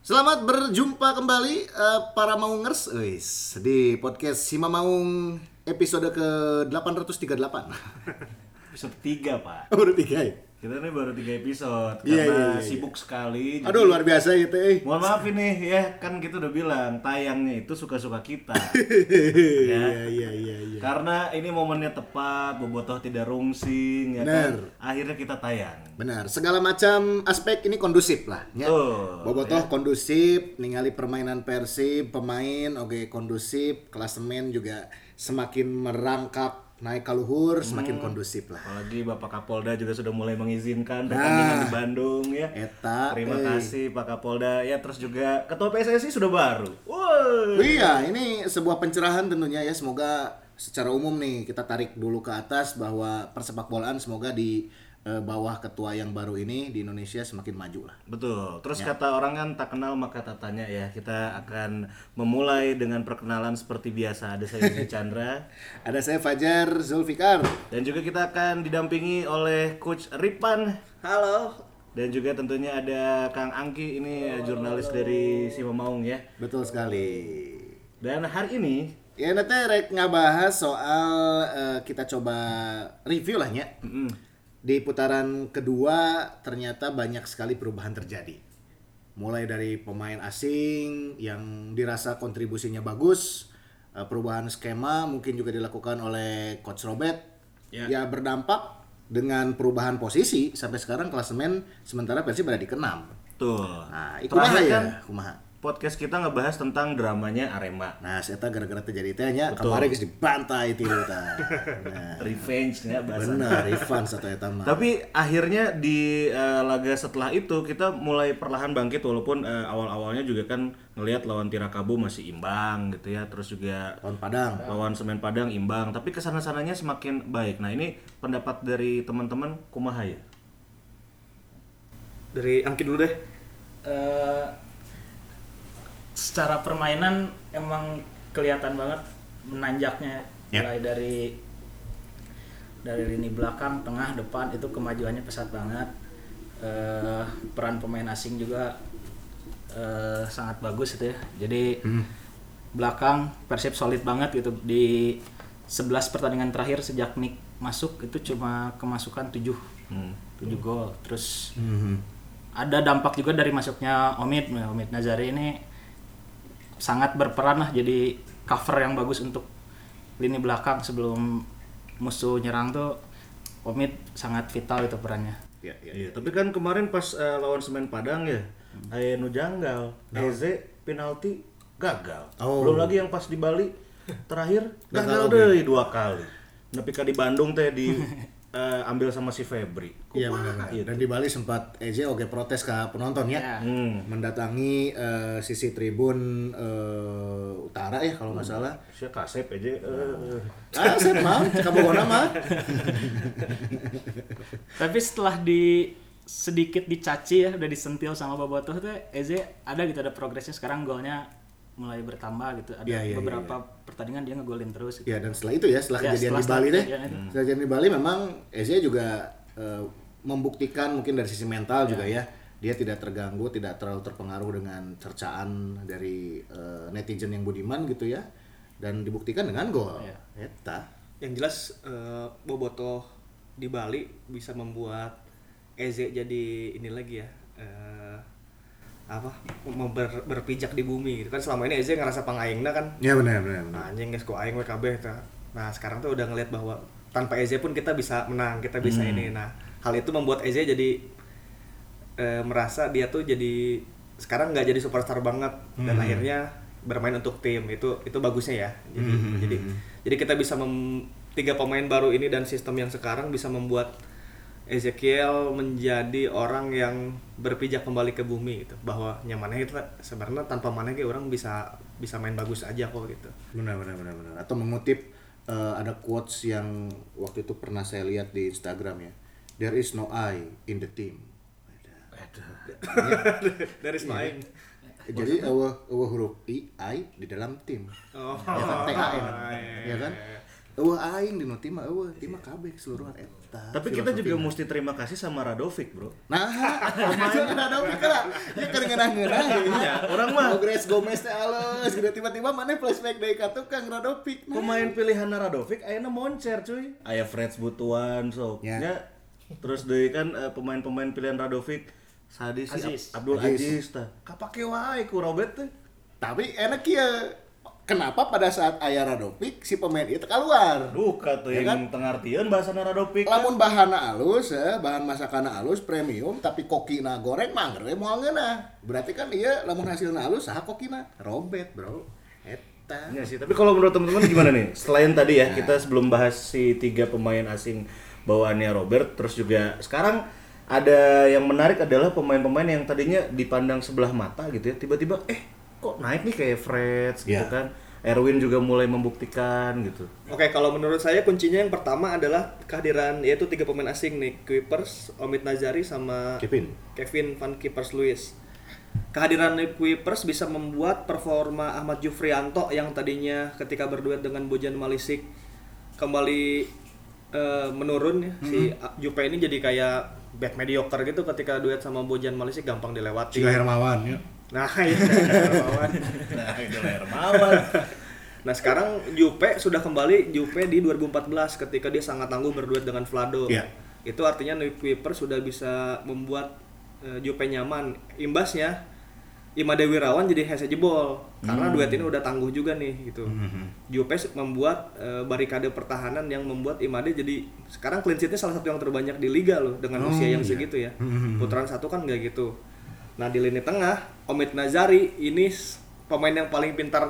Selamat berjumpa kembali eh, para maungers Wis, di podcast Sima Maung episode ke 838. Episode 3 pak Udah tiga ya? Kita ini baru 3 episode Iya, Karena iya, iya, iya. sibuk sekali Aduh luar biasa gitu eh. Mohon maaf ini ya Kan kita udah bilang Tayangnya itu suka-suka kita Iya iya iya iya. Karena ini momennya tepat Bobotoh tidak rungsing ya kan Bener. Akhirnya kita tayang Benar, segala macam aspek ini kondusif lah ya. Tuh, Bobotoh kondusif, ningali permainan Persib, pemain oke kondusif, klasemen juga semakin merangkak naik ke luhur, semakin kondusif lah. Apalagi Bapak Kapolda juga sudah mulai mengizinkan pertandingan di Bandung ya Eta, Terima eh. kasih Pak Kapolda Ya terus juga Ketua PSSI sudah baru Woi. Iya, ini sebuah pencerahan tentunya ya. Semoga secara umum nih kita tarik dulu ke atas bahwa persepak bolaan semoga di bawah ketua yang baru ini di Indonesia semakin maju lah. Betul. Terus Ya. kata orang kan tak kenal maka tak tanya ya. Kita akan memulai dengan perkenalan seperti biasa. Ada saya Yudi Chandra Ada saya Fajar Zulfikar. dan juga kita akan didampingi oleh Coach Ripan Halo. dan juga tentunya ada Kang Angki ini eh, jurnalis dari Sima Maung ya. Betul sekali. Dan hari ini Ya nanti rek ngabahas soal eh, kita coba review lah ya. Di putaran kedua ternyata banyak sekali perubahan terjadi. Mulai dari pemain asing yang dirasa kontribusinya bagus, eh, perubahan skema mungkin juga dilakukan oleh coach Robert. Ya, berdampak dengan perubahan posisi sampai sekarang klasemen sementara Persib berada di keenam. tuh. Nah, ikumaha Terakhir ya, kan kumaha. Podcast kita ngebahas tentang dramanya Arema. Nah, saya gara-gara terjadi tanya kemarin geus dibantai itu ta. Nah, Revenge ya bahasa. benar, Ivan satu eta mah. Tapi akhirnya di eh, laga setelah itu kita mulai perlahan bangkit walaupun eh, awal-awalnya juga kan ngelihat lawan Tirakabu masih imbang gitu ya. Terus juga Lawan Padang. lawan Semen Padang imbang, tapi ke sana sananya semakin baik. Nah ini pendapat dari teman-teman kumaha ya? Dari Angki dulu deh. Eh, secara permainan emang kelihatan banget menanjaknya Ya. mulai dari dari lini belakang, tengah, depan itu kemajuannya pesat banget. Eh, peran pemain asing juga eh, sangat bagus itu ya. Jadi belakang Persib solid banget gitu di 11 pertandingan terakhir sejak Nick masuk itu cuma kemasukan 7 Hmm. 7 gol. Terus Mhm. ada dampak juga dari masuknya Omid Nah, Omid Nazari ini sangat berperan lah jadi cover yang bagus untuk lini belakang sebelum musuh nyerang tuh Omid sangat vital itu perannya Ya, ya. Iya, tapi kan kemarin pas eh, lawan Semen Padang ya, aya nu janggal. Eze penalti gagal. Oh. Belum lagi yang pas di Bali terakhir Gagal gagal deh dua kali. Tapi kan di Bandung teh di eh, ambil sama si Febri. Iya benar. Dan di Bali sempat Eze oke protes ke penonton ya. Ya. Hmm. Mendatangi eh, sisi tribun eh, utara ya kalau nggak salah. Si Kasep aja eh, Ah, saya mah, kabogona mah. tapi setelah di sedikit dicaci ya udah disentil sama Bobotoh tuh Eze ada gitu ada progresnya sekarang golnya mulai bertambah gitu ada Iya, iya, beberapa pertandingan dia ngegolin terus gitu. Ya dan setelah itu ya, setelah Ya, kejadian setelah- di Bali deh, kejadian itu. setelah kejadian di Bali memang Eze juga eh, membuktikan mungkin dari sisi mental juga ya, dia tidak terganggu, tidak terlalu terpengaruh dengan cercaan dari eh, netizen yang budiman gitu ya, dan dibuktikan dengan gol. Iya. Eta. Yang jelas eh, Bobotoh di Bali bisa membuat Eze jadi ini lagi ya. eh, apa ber- berpijak di bumi gitu. Kan selama ini Eze ngerasa pangaingna kan. Ya benar benar. benar. nah, anjing guys kok aing we kabeh nah sekarang tuh udah ngeliat bahwa tanpa Eze pun kita bisa menang kita bisa ini. Nah hal itu membuat Eze jadi eh, merasa dia tuh jadi sekarang nggak jadi superstar banget. Dan akhirnya bermain untuk tim. Itu itu bagusnya ya. Jadi jadi jadi kita bisa mem, tiga pemain baru ini dan sistem yang sekarang bisa membuat Ezekiel menjadi orang yang berpijak kembali ke bumi gitu bahwa nyamannya itu sebenarnya tanpa mana orang bisa bisa main bagus aja kok gitu Benar benar benar benar. Atau mengutip eh, ada quotes yang waktu itu pernah saya lihat di Instagram ya. There is no I in the team. dari Ismail Jadi awal awal huruf I, I di dalam tim. oh Ya kan TAM. iya, Ya kan? Eueuh aing di nu tim mah eueuh tim mah kabeh keseluruhan eta. Tapi kita juga mesti terima kasih sama Radovic, Bro. Nah, itu kan ada pikir ya kan ngeunah-ngeunah Ya, orang mah Progres Gomez teh alus gitu tiba-tiba mana flashback dari ka tukang Radovic. Nah. pemain pilihan Radovic ayeuna moncer cuy. Aya Freds Butuan sok. Ya. Ya. Terus deui kan eh, pemain-pemain pilihan Radovic Sadi si Aziz. Ab- Abdul Aziz. Aziz tah. Kapake wae ku Robert teh. Tapi enak ya. Kenapa pada saat aya Radovic si pemain itu keluar? Duh kata Ya yang tengartieun bahasana Radovic. Lamun bahana alus ya, bahan masakan alus premium tapi kokina goreng mangre moal ngeunah. Berarti kan iya lamun hasilna alus saha kokina? Robet, Bro. Eta. Iya sih, tapi kalau menurut teman-teman gimana nih? Selain tadi ya, kita sebelum bahas si tiga pemain asing bawaannya Robert, terus juga sekarang ada yang menarik adalah pemain-pemain yang tadinya dipandang sebelah mata gitu ya, tiba-tiba eh kok naik nih kayak Freds gitu Iya. kan. Erwin juga mulai membuktikan gitu. Oke, kalau menurut saya kuncinya yang pertama adalah kehadiran yaitu tiga pemain asing nih, Kuipers, Omid Nazari sama Kevin. Kevin Van Kippers Lewis. Kehadiran Kuipers bisa membuat performa Ahmad Jufrianto yang tadinya ketika berduet dengan Bojan Malisik kembali eh, menurun ya. Si Jupe ini jadi kayak back mediocre gitu ketika duet sama Bojan Malisik gampang dilewati. Hermawan ya. Nah, iya. Hermawan. Nah, itu Hermawan. Nah sekarang Jupe sudah kembali Jupe di 2014 ketika dia sangat tangguh berduet dengan Vlado. Iya. Itu artinya Kuiper sudah bisa membuat eh, Jupe nyaman. Imbasnya Imade Wirawan jadi hese jebol karena duet ini udah tangguh juga nih gitu. Jupe se- membuat eh, barikade pertahanan yang membuat Imade jadi sekarang clean sheet-nya salah satu yang terbanyak di liga loh dengan usia yang segitu ya. Putaran satu kan nggak gitu. Nah di lini tengah Omid Nazari ini pemain yang paling pintar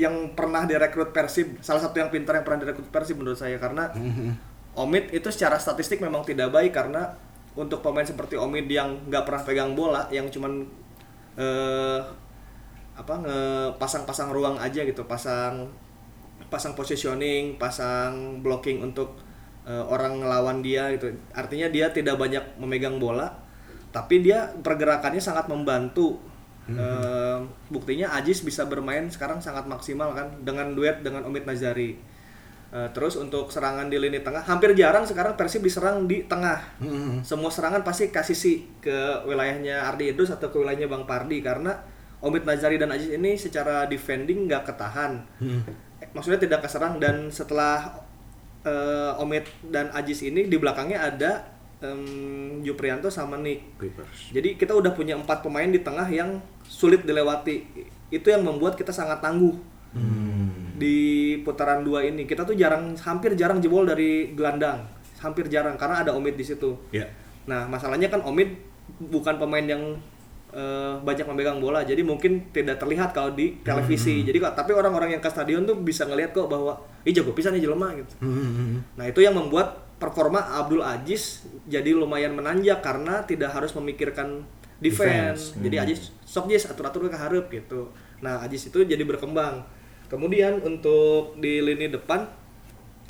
yang pernah direkrut Persib salah satu yang pintar yang pernah direkrut Persib menurut saya karena Omid itu secara statistik memang tidak baik karena untuk pemain seperti Omid yang nggak pernah pegang bola yang cuman eh, apa ngepasang-pasang ruang aja gitu pasang pasang positioning pasang blocking untuk eh, orang ngelawan dia gitu. Artinya dia tidak banyak memegang bola tapi dia pergerakannya sangat membantu. Eh, buktinya Ajis bisa bermain sekarang sangat maksimal kan dengan duet dengan Omid Nazari. Eh, terus untuk serangan di lini tengah hampir jarang sekarang Persib diserang di tengah. Semua serangan pasti kasih sih ke wilayahnya Ardi Idrus atau ke wilayahnya Bang Pardi karena Omid Nazari dan Ajis ini secara defending nggak ketahan. Eh, maksudnya tidak keserang dan setelah eh, Omid dan Ajis ini di belakangnya ada em, Juprianto sama Nick jadi kita udah punya empat pemain di tengah yang sulit dilewati. Itu yang membuat kita sangat tangguh di putaran dua ini. Kita tuh jarang, hampir jarang jebol dari gelandang, hampir jarang karena ada Omid di situ. Ya. Nah masalahnya kan Omid bukan pemain yang eh, banyak memegang bola, jadi mungkin tidak terlihat kalau di televisi. Jadi kok, tapi orang-orang yang ke stadion tuh bisa ngelihat kok bahwa, ih jago pisan nih jelema gitu. Nah itu yang membuat performa Abdul Aziz jadi lumayan menanjak karena tidak harus memikirkan defense. Jadi Aziz sok Aziz atur-atur ke hareup gitu. Nah Aziz itu jadi berkembang. Kemudian untuk di lini depan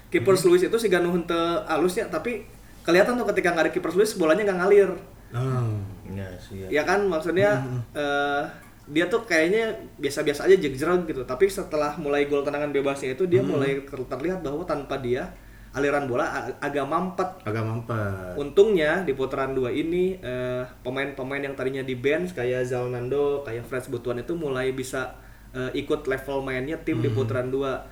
Keepers Luis itu si Ganu henteu alusnya tapi kelihatan tuh ketika nggak ada Keepers Luis bolanya nggak ngalir. Oh. Ya sih ya. Kan maksudnya eh, dia tuh kayaknya biasa-biasa aja jeg-jerog gitu. Tapi setelah mulai gol tendangan bebasnya itu dia mulai ter- terlihat bahwa tanpa dia aliran bola ag- agak mampet. Agak mampet. Untungnya di putaran dua ini eh, pemain-pemain yang tadinya di bench kayak Zalnando, kayak Freds Butuan itu mulai bisa eh, ikut level mainnya tim di putaran dua.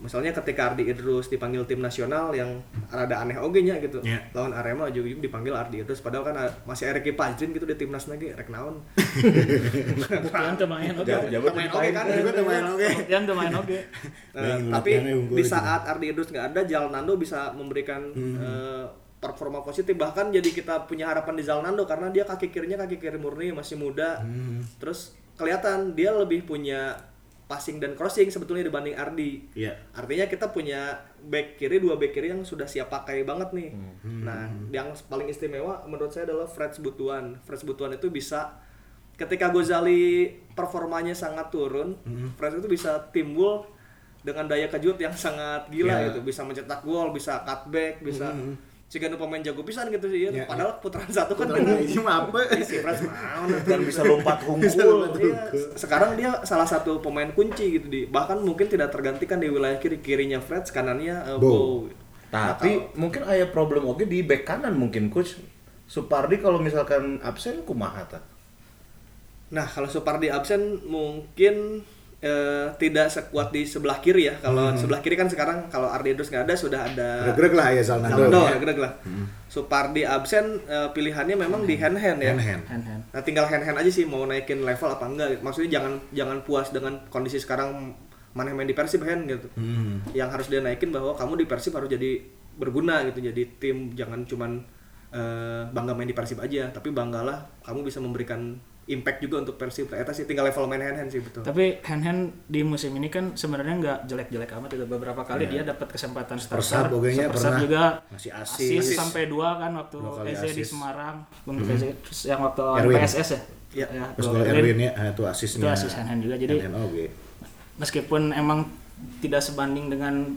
Misalnya ketika Ardi Idrus dipanggil tim nasional yang rada aneh oge nya gitu. Ya. Lawan Arema juga dipanggil Ardi Idrus padahal kan ah, masih Eric Pajrin gitu di timnas lagi rek naon. Buktian tuh main oke. Di oge kan juga pemain oge. Buktian tuh main oke. Nah, Yang tapi di gitu. saat Ardi Idrus nggak ada, Jalnando bisa memberikan eh, performa positif. Bahkan jadi kita punya harapan di Jalnando karena dia kaki kirinya kaki kiri murni masih muda. Terus kelihatan dia lebih punya passing dan crossing sebetulnya dibanding Ardi. Iya. Artinya kita punya back kiri dua back kiri yang sudah siap pakai banget nih. Nah, yang paling istimewa menurut saya adalah Freds Butuan. Freds Butuan itu bisa ketika Gozali performanya sangat turun, Freds itu bisa timbul dengan daya kejut yang sangat gila Ya. gitu. Bisa mencetak gol, bisa cutback, bisa Jika nu pemain jago pisan gitu sih, Ya, padahal putaran satu kan Putaran ini mah apa? dan bisa lompat lompat Iya, sekarang dia salah satu pemain kunci gitu di bahkan mungkin tidak tergantikan di wilayah kiri kirinya Freds kanannya uh, Bow. Bow. tapi mungkin ada problem oke di back kanan mungkin coach. Supardi kalau misalkan absen kumaha ta Nah, kalau Supardi absen mungkin eh, tidak sekuat di sebelah kiri ya. Kalau sebelah kiri kan sekarang kalau Ardiedus nggak ada sudah ada Greg lah ya Zalnando. Ya. Greg lah. Supardi absen eh, pilihannya memang di hand hand ya. Hand hand. hand hand Nah, tinggal hand hand aja sih mau naikin level apa enggak. Maksudnya jangan jangan puas dengan kondisi sekarang mana main di Persib hand gitu. Hmm. Yang harus dia naikin bahwa kamu di Persib harus jadi berguna gitu. Jadi tim jangan cuman eh, bangga main di Persib aja, tapi banggalah kamu bisa memberikan impact juga untuk Persib. Eta sih tinggal level main hand hand sih betul. tapi hand hand di musim ini kan sebenarnya nggak jelek-jelek amat itu beberapa kali dia dapat kesempatan starter Persab pernah juga ngasih asis assist. sampai dua kan waktu Eze di. Semarang untuk Eze terus yang waktu Erwin. PSS ya Ya, Terus gol kalau Erwin ya, itu itu asisnya. asis hand hand juga jadi Hand hand, oke. meskipun emang tidak sebanding dengan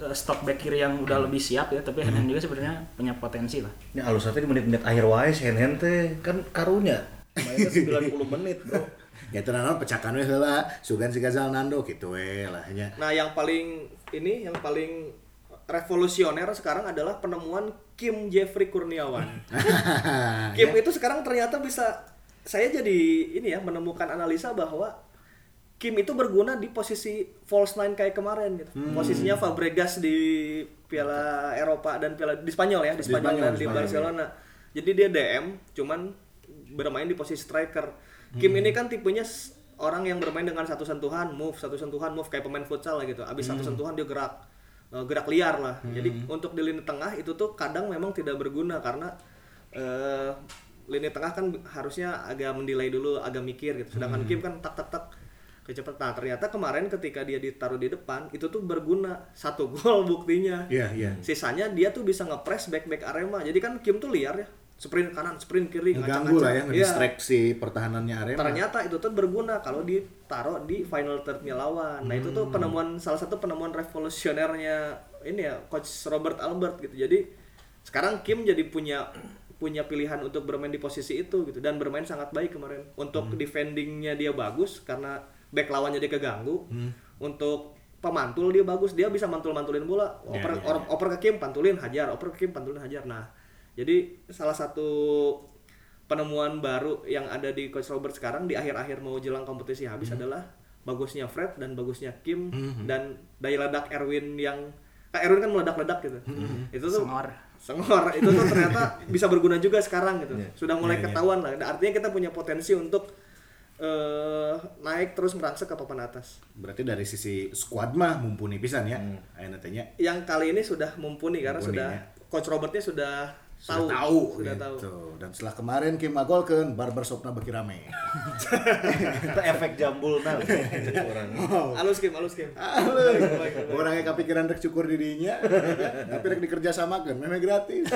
uh, stok back kiri yang udah lebih siap ya tapi hand hand juga sebenarnya punya potensi lah ini alus di menit-menit akhir wae hand hand teh kan karunya mainnya 90 menit bro Ya itu naon pecahkan we heula, sugan si Zalnando gitu we lah nya. Nah, yang paling ini yang paling revolusioner sekarang adalah penemuan Kim Jeffrey Kurniawan. Kim itu sekarang ternyata bisa saya jadi ini ya menemukan analisa bahwa Kim itu berguna di posisi false nine kayak kemarin gitu. Posisinya Fabregas di Piala Eropa dan Piala di Spanyol ya, di Di Spanyol, Spanyol, dan di di Spanyol, Barcelona. Jadi dia DM cuman bermain di posisi striker. Kim ini kan tipenya orang yang bermain dengan satu sentuhan, move, satu sentuhan, move kayak pemain futsal lah gitu. Abis satu sentuhan dia gerak eh, gerak liar lah. Jadi untuk di lini tengah itu tuh kadang memang tidak berguna karena eh, lini tengah kan harusnya agak mendelay dulu, agak mikir gitu. Sedangkan Kim kan tak tak tak kecepatan. Nah, ternyata kemarin ketika dia ditaruh di depan itu tuh berguna satu gol buktinya. Iya, iya. Sisanya dia tuh bisa ngepres back back Arema. Jadi kan Kim tuh liar ya. Sprint kanan, sprint kiri, Ngeganggu lah ya, Iya. ngedistraksi pertahanannya Arema. Ternyata itu tuh berguna kalau ditaruh di final thirdnya lawan. Nah itu tuh penemuan salah satu penemuan revolusionernya ini ya coach Robert Albert gitu. Jadi sekarang Kim jadi punya punya pilihan untuk bermain di posisi itu gitu dan bermain sangat baik kemarin. Untuk defendingnya dia bagus karena back lawannya dia keganggu. Untuk pemantul dia bagus, dia bisa mantul-mantulin bola. Ya, Oper, ya, or- oper ke Kim, pantulin, hajar. Oper ke Kim, pantulin, hajar. Nah, jadi salah satu penemuan baru yang ada di Coach Robert sekarang di akhir-akhir mau jelang kompetisi habis adalah bagusnya Fred dan bagusnya Kim dan daya ledak Erwin yang eh, Erwin kan meledak-ledak gitu. Itu tuh Sengor. Sengor itu tuh ternyata bisa berguna juga sekarang gitu. Sudah mulai Iya, iya. ketahuan lah. Artinya kita punya potensi untuk eh, naik terus merangsek ke papan atas. Berarti dari sisi squad mah mumpuni pisan ya. Teh nya. Yang kali ini sudah mumpuni karena Mumpuni, sudah ya. Coach Robertnya sudah tahu, Sudah tahu, sudah gitu. tahu. Dan setelah kemarin Kim magolkeun barbershopna beki rame. itu efek jambul nah orang Halus Kim, halus Kim. Orangnya kepikiran rek cukur dirinya, tapi rek dikerja samakeun, memang gratis.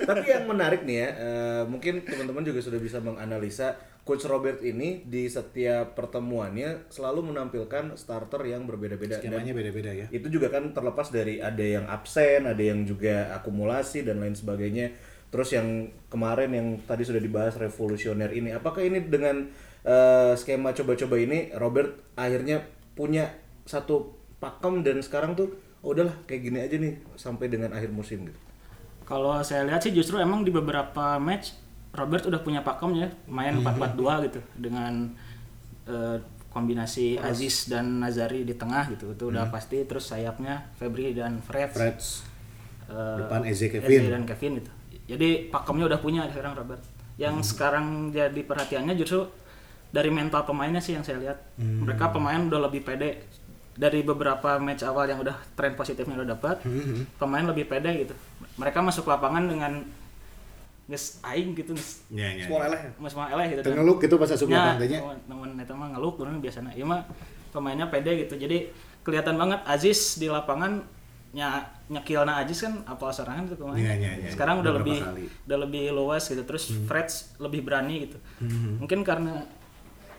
Tapi yang menarik nih ya, eh, mungkin teman-teman juga sudah bisa menganalisa Coach Robert ini di setiap pertemuannya selalu menampilkan starter yang berbeda-beda. Dan Skemanya beda-beda ya. itu juga kan terlepas dari ada yang absen, ada yang juga akumulasi dan lain sebagainya. Terus yang kemarin yang tadi sudah dibahas revolusioner ini, apakah ini dengan eh, skema coba-coba ini Robert akhirnya punya satu pakem dan sekarang tuh oh, udahlah kayak gini aja nih sampai dengan akhir musim gitu. Kalau saya lihat sih justru emang di beberapa match Robert udah punya pakemnya, main 4-4-2 gitu dengan eh, kombinasi Aziz dan Nazari di tengah gitu. Itu udah pasti terus sayapnya Febri dan Fred. Freds eh, depan Eze Eze Kevin. dan Kevin gitu. Jadi pakemnya udah punya sekarang Robert. Yang sekarang jadi perhatiannya justru dari mental pemainnya sih yang saya lihat. Mereka pemain udah lebih pede dari beberapa match awal yang udah tren positifnya udah dapat. Pemain lebih pede gitu. Mereka masuk lapangan dengan nges aing gitu nges Ya, ya. Semua leleh. ya? mas eleh gitu. Teu ngeluk gitu pas asup Ya, nya. temen eta mah ngeluk kurang biasanya. Ieu mah pemainnya pede gitu. Jadi kelihatan banget Aziz di lapangan nya nyekilna Aziz kan apa serangan gitu kemarin. Iya, iya, iya. Sekarang udah lebih kali. udah lebih luas gitu. Terus Freds lebih berani gitu. Mungkin karena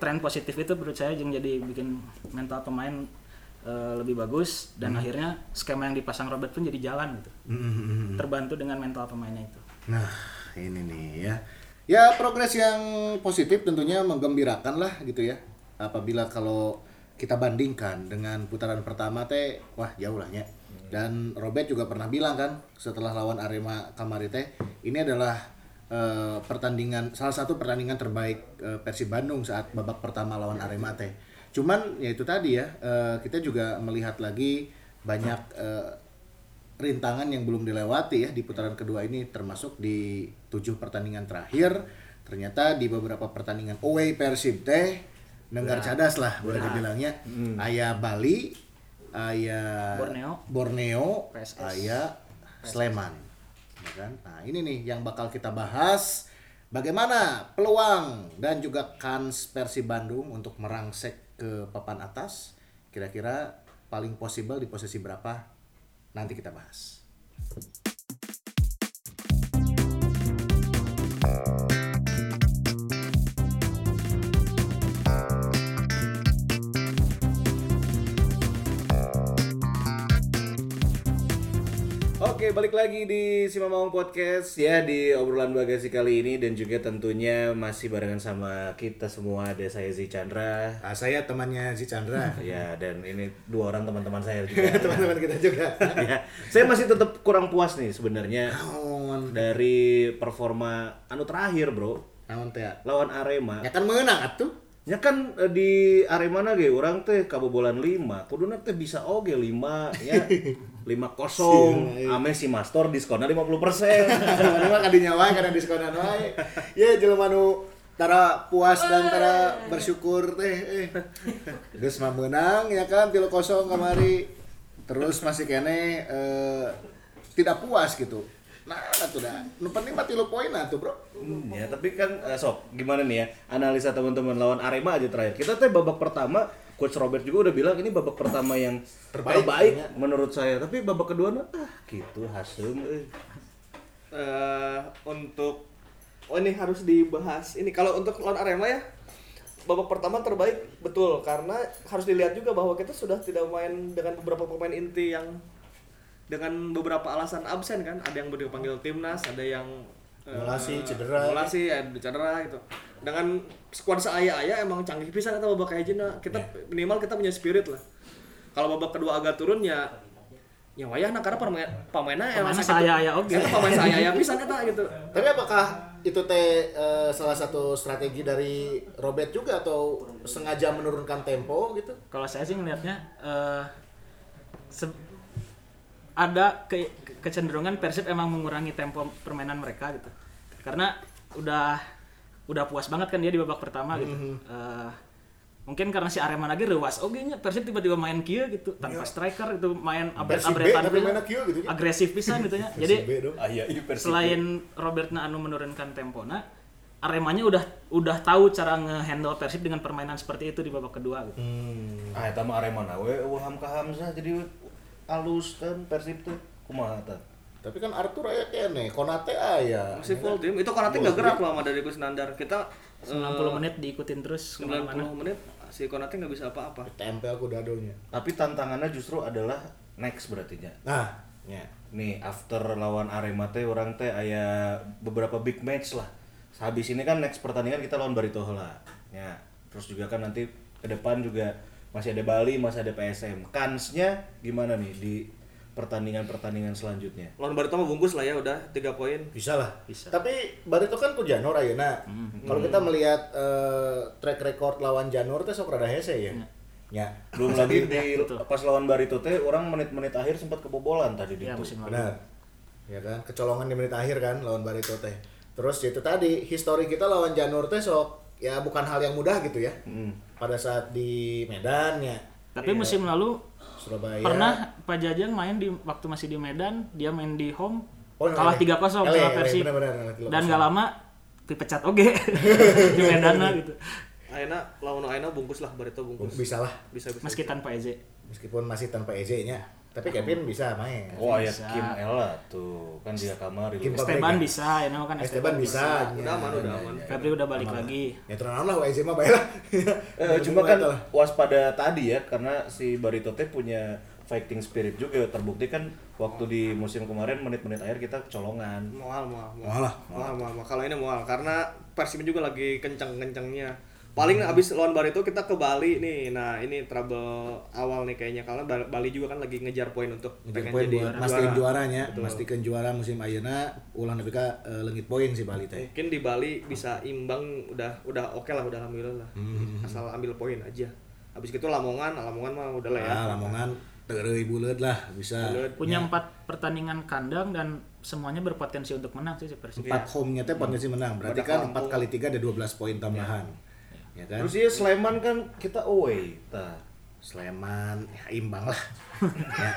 tren positif itu menurut saya yang jadi bikin mental pemain eh, lebih bagus dan akhirnya skema yang dipasang Robert pun jadi jalan gitu. Terbantu dengan mental pemainnya itu. Nah, ini nih ya. Ya progres yang positif tentunya menggembirakan lah gitu ya. Apabila kalau kita bandingkan dengan putaran pertama teh, wah jauh lah ya. Dan Robert juga pernah bilang kan setelah lawan Arema Kamari teh, ini adalah eh, pertandingan salah satu pertandingan terbaik eh, Persib Bandung saat babak pertama lawan Arema teh. Cuman ya itu tadi ya, eh, kita juga melihat lagi banyak eh, rintangan yang belum dilewati ya di putaran kedua ini termasuk di tujuh pertandingan terakhir. Ternyata di beberapa pertandingan away Persib teh nenggar cadas lah boleh dibilangnya. Ayah Bali ayah Borneo. Borneo PSS. ayah Sleman. Ya kan? Nah ini nih yang bakal kita bahas. Bagaimana peluang dan juga kans Persib Bandung untuk merangsek ke papan atas? Kira-kira paling possible di posisi berapa nanti kita bahas Oke, balik lagi di Simamawang Podcast ya di obrolan bagasi kali ini dan juga tentunya masih barengan sama kita semua ada saya Zi Chandra Ah, saya temannya si Chandra. ya dan ini dua orang teman-teman saya juga. Teman-teman kita juga. ya, saya masih tetap kurang puas nih sebenarnya Naon, dari performa anu terakhir, Bro. naon teh? Lawan Arema. Ya kan menang atuh. Ya kan eh, di Arema ge orang teh kabobolan 5. Kuduna teh bisa oge 5 ya. 5 kosong. Ame si Master diskonnya 50%. Mana mah kadinya wae karena diskonan wae. Ya jelema nu tara puas dan tara bersyukur teh eh. Geus mah menang ya kan 3-0 kamari. Terus masih kene eh, tidak puas gitu. Nah, atuh dah. Nu penting mah 3 poin atuh, Bro. Hmm, ya tapi kan eh, sok gimana nih ya analisa teman-teman lawan Arema aja terakhir. Kita teh babak pertama Coach Robert juga udah bilang ini babak pertama yang Terbaik, terbaik, menurut saya. Tapi babak kedua nah, ah gitu hasil eh untuk oh ini harus dibahas. Ini kalau untuk lawan Arema ya babak pertama terbaik betul. Karena harus dilihat juga bahwa kita sudah tidak main dengan beberapa pemain inti yang dengan beberapa alasan absen kan. Ada yang dipanggil timnas ada yang eh, Mulasi, cedera. mulasi ada cedera gitu dengan skuad seaya-aya emang canggih pisan atau babak kayak gini kita minimal kita punya spirit lah kalau babak kedua agak turun ya ya wayah nah karena pemain pemainnya emang sakit- seaya-aya oge. Eta pemain saya pisan eta gitu Tapi apakah itu teh eh, salah satu strategi dari Robert juga atau sengaja menurunkan tempo gitu? Kalau saya sih ngelihatnya eh, se- ada ke- kecenderungan Persib emang mengurangi tempo permainan mereka gitu. Karena udah udah puas banget kan dia di babak pertama gitu. Eh, mungkin karena si Arema lagi rewas oke nya Persib tiba-tiba main kieu gitu tanpa striker itu main abret-abretan tapi gitu. gitu ya. agresif pisan gitu nya. Jadi. Ah iya, iya selain Robertna anu menurunkan tempona Aremanya udah udah tahu cara ngehandle Persib dengan permainan seperti itu di babak kedua gitu. Ah eta mah Arema na we Waham ka Hamzah jadi alus kan Persib teh kumaha. Tapi kan Arthur aya kene, Konate aya. masih full tim itu karena nggak gerak loh sama dari Gus Nandar kita 90 menit diikutin terus 90 ke mana-mana. menit si Konate nggak bisa apa-apa Tempe aku dadonya. Tapi tantangannya justru adalah next berarti nya. Nah, ya. Nih after lawan Arema teh orang teh aya beberapa big match lah. Habis ini kan next pertandingan kita lawan Barito lah. Ya. Terus juga kan nanti ke depan juga masih ada Bali, masih ada PSM. Kansnya gimana nih di pertandingan-pertandingan selanjutnya? lawan Barito mah bungkus lah ya udah tiga poin Bisa lah. Bisa. Tapi Barito kan ku Janur ayeuna. Kalau kita melihat eh, track record lawan Janur teh sok rada hese ya. Ya. Belum lagi di betul. pas lawan Barito teh orang menit-menit akhir sempat kebobolan tadi di Ya, itu. Benar. Ya kan, kecolongan di menit akhir kan lawan Barito teh. Terus ya itu tadi, histori kita lawan Janur teh sok ya bukan hal yang mudah gitu ya. Hmm. Pada saat di Medan ya, Tapi musim lalu Surabaya. pernah Pak Jajang main di waktu masih di Medan, dia main di home Oh, kalah LA. 3-0 LA, sama 3-0. Dan gak lama dipecat oge di Medan gitu. Aina lawan Aina bungkus lah Barito bungkus bisa lah bisa bisa Meski tanpa Eze. meskipun masih tanpa EJ nya. Tapi Kevin bisa main. Wah ya Bisa. Kim Ella tuh kan dia kamar Kim itu. Esteban bisa, ya nama kan Esteban bisa. Udah aman, udah aman. Febri udah balik lagi. Ya tenang lah WZ mah baik lah. Eh, cuma kan waspada tadi ya karena si Barito teh punya fighting spirit juga terbukti kan waktu di musim kemarin menit-menit akhir kita colongan. Mual, mual, Mual lah. Mual, mual, mual. Kalau ini mual karena Persib juga lagi kenceng-kencengnya. Paling abis lawan Barito kita ke Bali nih. Nah, ini trouble awal nih kayaknya karena Bal- Bali juga kan lagi ngejar poin untuk Ngejar pengen poin jadi buat mastiin juara. juaranya, mastiin juara musim ayeuna ulang nepi ka eh, leungit poin si Bali teh. Mungkin di Bali bisa imbang udah udah oke lah udah alhamdulillah lah. Hmm. Asal ambil poin aja. Habis itu Lamongan, Lamongan mah udah lah ya. Ah, Lamongan tereuy buleud lah bisa. Buleud. Punya empat pertandingan kandang dan semuanya berpotensi untuk menang sih si Persib. Empat home-nya teh potensi menang. Berarti Pada kan. 4 kali 3 ada 12 poin tambahan. Ya kan? Terus ya Sleman kan kita away. Tah. Sleman ya imbang lah. ya.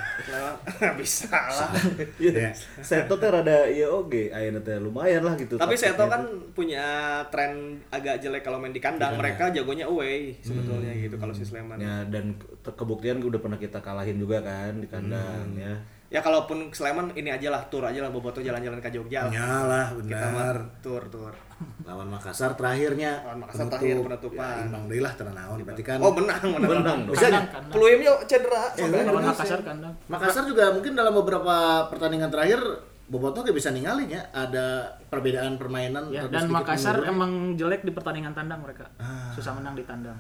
Bisa lah. ya. Seto teh rada iya oge, ayeuna teh lumayan lah gitu. Tapi Seto kan punya tren agak jelek kalau main di kandang. Mereka jagonya away sebetulnya gitu kalau si Sleman. ya dan ke- kebuktian udah pernah kita kalahin juga kan di kandang ya. Ya kalaupun Sleman ini aja lah tour aja lah Boboto jalan-jalan ke Jogja. lah. Nyalah Kita mah benar. tour tour. Lawan Makassar terakhirnya. Lawan Makassar penutup. terakhir penutupan. Ya, imbang deui lah tenanawan. Berarti kan Oh menang menang. Menang bisa Kandang, aja. kandang. Peluimnya cedera. sampai Lawan. Makassar kandang. Makassar juga mungkin dalam beberapa pertandingan terakhir Boboto gak bisa ninggalin ya ada perbedaan permainan Ya, dan Makassar menurun. emang jelek di pertandingan tandang mereka. Susah menang di tandang.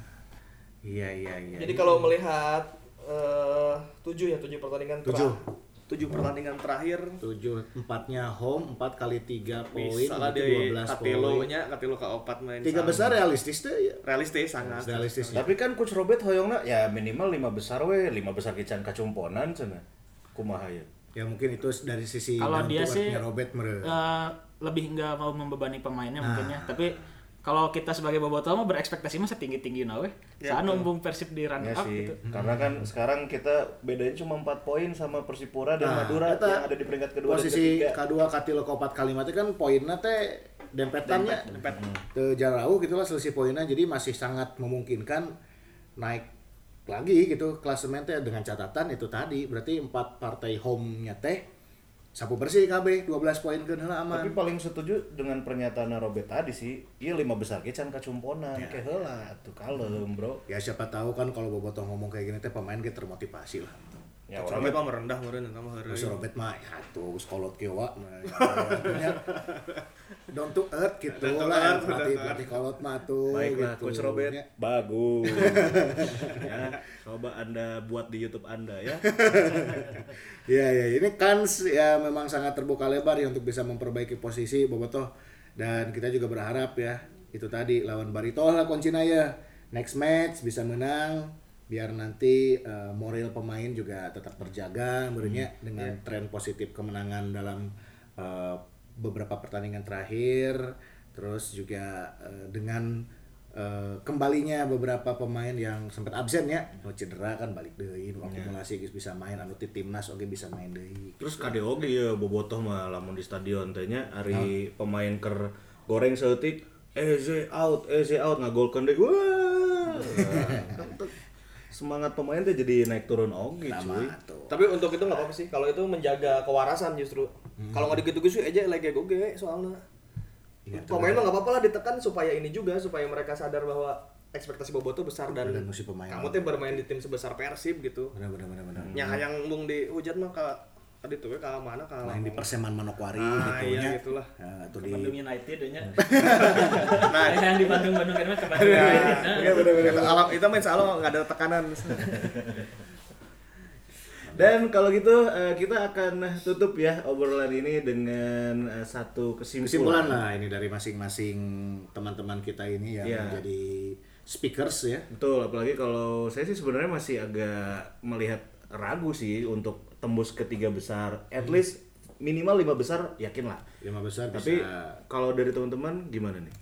iya iya iya Jadi kalau melihat eh, tujuh ya tujuh pertandingan Tujuh. terakhir. Tujuh pertandingan terakhir tujuh empatnya home empat kali tiga poin bisa lah berarti di 12 poin Katilonya, Katilo ke opat main. tiga sama. besar realistis tuh ya realistis sangat. realistis ya. Tapi kan coach Robert hoyongna ya minimal lima besar we, lima besar kican kacumponan cenah. Kumaha ya? ya mungkin itu dari sisi Kalau dia sih Robert mere eh, lebih nggak mau membebani pemainnya Ah. mungkin ya. Tapi kalau kita sebagai boboto mah berekspektasi mah setinggi tinggi nawe. Ya, Saat numbung Persib di run Ya up sih, gitu. karena kan sekarang kita bedanya cuma 4 poin sama Persipura dan Nah, Madura eta yang ada di peringkat kedua posisi dan ketiga. kedua katilo keempat kalimatnya kan poinnya teh dempetannya Dempet. Teu jauh gitulah selisih poinnya jadi masih sangat memungkinkan naik lagi gitu klasemen teh dengan catatan itu tadi berarti empat partai home-nya teh sapu bersih KB 12 poin ke aman Tapi paling setuju dengan pernyataan Robert tadi sih, iya lima besar kican kacumponan, Ya. kayak heula tuh kalem bro. ya siapa tahu kan kalau bobotoh ngomong kayak gini teh pemain ge termotivasi lah Ya Robert mah merendah meureun eta mah heureuy. Robert mah ya tuh geus kolot kieu wa Nah, artinya down to earth gitu lah to pelatih kolot mah tuh Baiklah gitu. Coach Robert, Ya. bagus. ya, coba Anda buat di YouTube Anda ya. Ya ya ini kans ya memang sangat terbuka lebar ya untuk bisa memperbaiki posisi Bobotoh dan kita juga berharap ya itu tadi lawan Barito lah kuncinya ya next match bisa menang biar nanti eh, moral pemain juga tetap terjaga menurutnya dengan tren positif kemenangan dalam eh, beberapa pertandingan terakhir terus juga eh, dengan eh, kembalinya beberapa pemain yang sempat absen ya. Nu cedera kan balik deui nu akumulasi geus bisa main anu ti timnas oge bisa main deui Terus KDO ge ya bobotoh mah lamun di stadion teh nya ari pemain ker goreng seeutik Eze out, Eze out ngagolkeun deui. Wah. Semangat pemain teh jadi naik turun oge cuy. Nama tuh Tapi untuk itu nggak apa-apa sih. Kalau itu menjaga kewarasan justru. Kalau nggak digitu-gitu aja lagi goge soalnya. Iya, Pemain mah nggak apa-apa lah ditekan supaya ini juga supaya mereka sadar bahwa ekspektasi Boboto besar dan Dan pemain. kamu tuh bermain di tim sebesar Persib gitu. benar benar benar benar Nya hayang bung di hujat mah ka tadi tuh ka mana ka main di. Perseman Manokwari Ah, gitu iya, nya. gitulah. Ya, atau di Bandung United nya. nah, yang di Bandung Bandung kan ke Bandung United. Nah, Iya benar-benar. Alam itu main selalu nggak ada tekanan. Dan kalau gitu eh, kita akan tutup ya obrolan ini dengan eh, satu kesimpulan kesimpulan. lah ini dari masing-masing teman-teman kita ini yang Iya. menjadi speakers ya Betul, apalagi kalau saya sih sebenarnya masih agak melihat ragu sih untuk tembus ke tiga besar. At least minimal lima besar yakin lah. lima besar Tapi bisa kalau dari teman-teman gimana nih?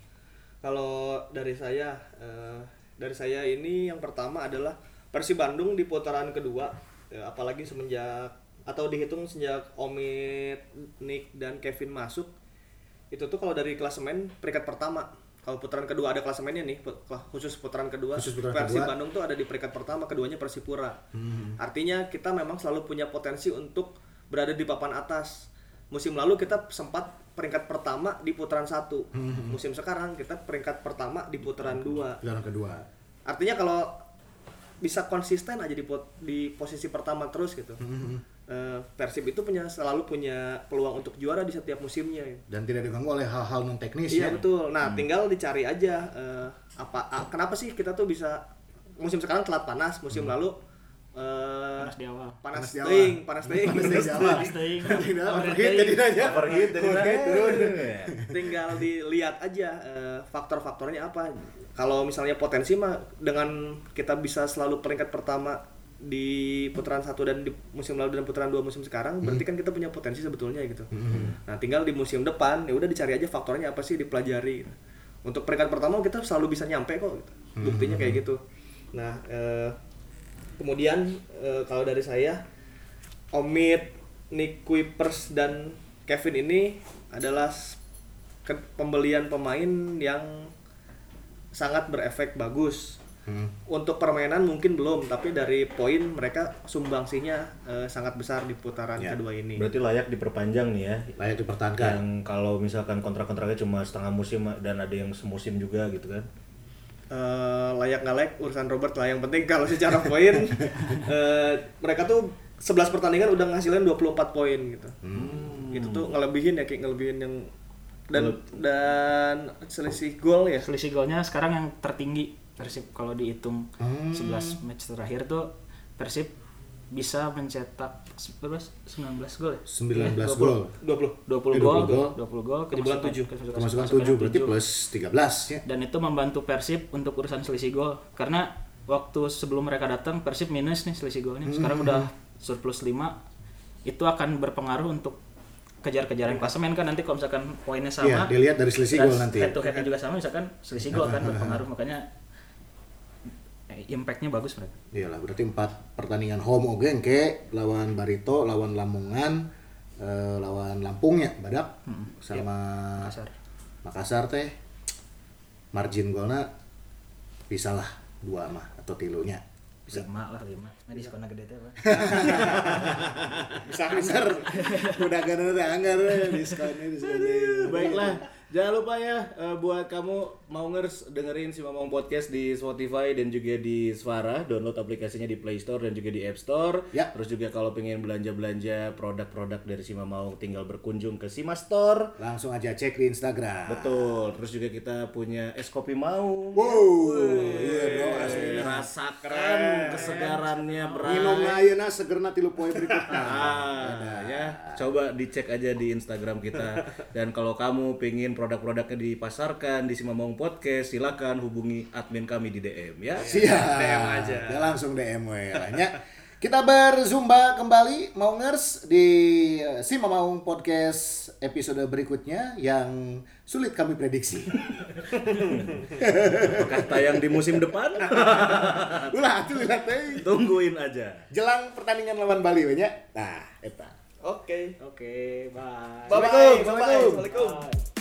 Kalau dari saya, eh, dari saya ini yang pertama adalah Persib Bandung di putaran kedua, eh, apalagi semenjak atau dihitung sejak Omid, Nick dan Kevin masuk, itu tuh kalau dari klasemen peringkat pertama. Kalau putaran kedua ada klasemennya nih khusus putaran kedua Khusus putaran Persib kedua. Bandung tuh ada di peringkat pertama keduanya Persipura. Artinya kita memang selalu punya potensi untuk berada di papan atas. Musim lalu kita sempat peringkat pertama di putaran satu. Musim sekarang kita peringkat pertama di putaran dua. Putaran kedua. artinya kalau bisa konsisten aja di di posisi pertama terus gitu Eh, Persib itu punya selalu punya peluang untuk juara di setiap musimnya gitu. Dan tidak diganggu oleh hal-hal non teknis Iya ya. betul. Nah, tinggal dicari aja eh, apa a- kenapa sih kita tuh bisa musim sekarang telat panas, musim lalu eh, Panas di awal. panas Panas di awal. teuing, panas. Panas awal. Panas teuing. Tidak, overheat jadi nanya. Overheat jadi turun. tinggal dilihat aja eh, faktor-faktornya apa. Kalau misalnya potensi mah dengan kita bisa selalu peringkat pertama di putaran satu dan di musim lalu dan putaran dua musim sekarang berarti kan kita punya potensi sebetulnya gitu. Nah tinggal di musim depan ya udah dicari aja faktornya apa sih dipelajari. gitu. Untuk peringkat pertama kita selalu bisa nyampe kok. Gitu. Buktinya kayak gitu. Nah eh, kemudian eh, kalau dari saya Omid, Nick Kuipers dan Kevin ini adalah pembelian pemain yang sangat berefek bagus. Hmm. Untuk permainan mungkin belum, tapi dari poin mereka sumbangsinya eh, sangat besar di putaran Ya. kedua ini. Berarti layak diperpanjang nih ya. Layak dipertahankan. Yang kalau misalkan kontrak-kontraknya cuma setengah musim dan ada yang semusim juga gitu kan. Eh, layak nggak layak urusan Robert lah. Yang penting kalau secara poin eh, mereka tuh 11 pertandingan udah ngasilin 24 poin gitu. Itu tuh ngelebihin ya kayak ngelebihin yang dan dan selisih gol ya. Selisih golnya sekarang yang tertinggi Persib kalau dihitung Hmm. 11 match terakhir tuh Persib bisa mencetak berapa? 19 gol. ya? 19 Eh, gol. 20. 20 Eh, gol, 20 gol. 20 gol, kemasukan- tujuh. kemasukan- Kemasukan kemasukan 7 berarti tujuh. plus 13 ya. Dan itu membantu Persib untuk urusan selisih gol karena waktu sebelum mereka datang Persib minus nih selisih golnya. Sekarang udah surplus 5. Itu akan berpengaruh untuk kejar-kejaran klasemen kan nanti kalau misalkan poinnya Iya, sama. dilihat dari selisih gol nanti. Head to headnya juga sama misalkan selisih gol kan berpengaruh makanya impactnya bagus mereka. Iyalah, berarti 4 pertandingan home oge engke lawan Barito, lawan Lamongan, eh, lawan Lampung ya, Badak sama Makassar. Makassar teh margin golnya bisa lah dua mah atau tilunya bisa lima lah lima. Nah, diskonnya gede teh, Pak. bisa anggar udah gak ada anggar diskonnya diskonnya Baiklah, jangan lupa ya eh, buat kamu mau ngers dengerin si Mamang Podcast di Spotify dan juga di Suara, download aplikasinya di Play Store dan juga di App Store. Ya. Terus juga kalau pengen belanja-belanja produk-produk dari si Mamang tinggal berkunjung ke Sima Store. langsung aja cek di Instagram Betul. Terus juga kita punya es kopi mau. wow iya bro asli Rasakan kesegarannya, Bray. minum ayeuna segerna tilu poe berikutnya Ah, ya, coba dicek aja di Instagram kita. Dan kalau kamu pengen produk-produknya dipasarkan di Simamong Podcast, silakan hubungi admin kami di DM ya. siap DM aja. ya langsung DM we lah nya. kita berzumba kembali mau ngers di eh, si Mamaung Podcast episode berikutnya yang sulit kami prediksi Apakah tayang di musim depan? ulah tuh ulah teh Tungguin aja. jelang pertandingan lawan Bali we nya nah eta Oke. Oke, bye. Bye bye. Assalamualaikum. Assalamualaikum. Bye.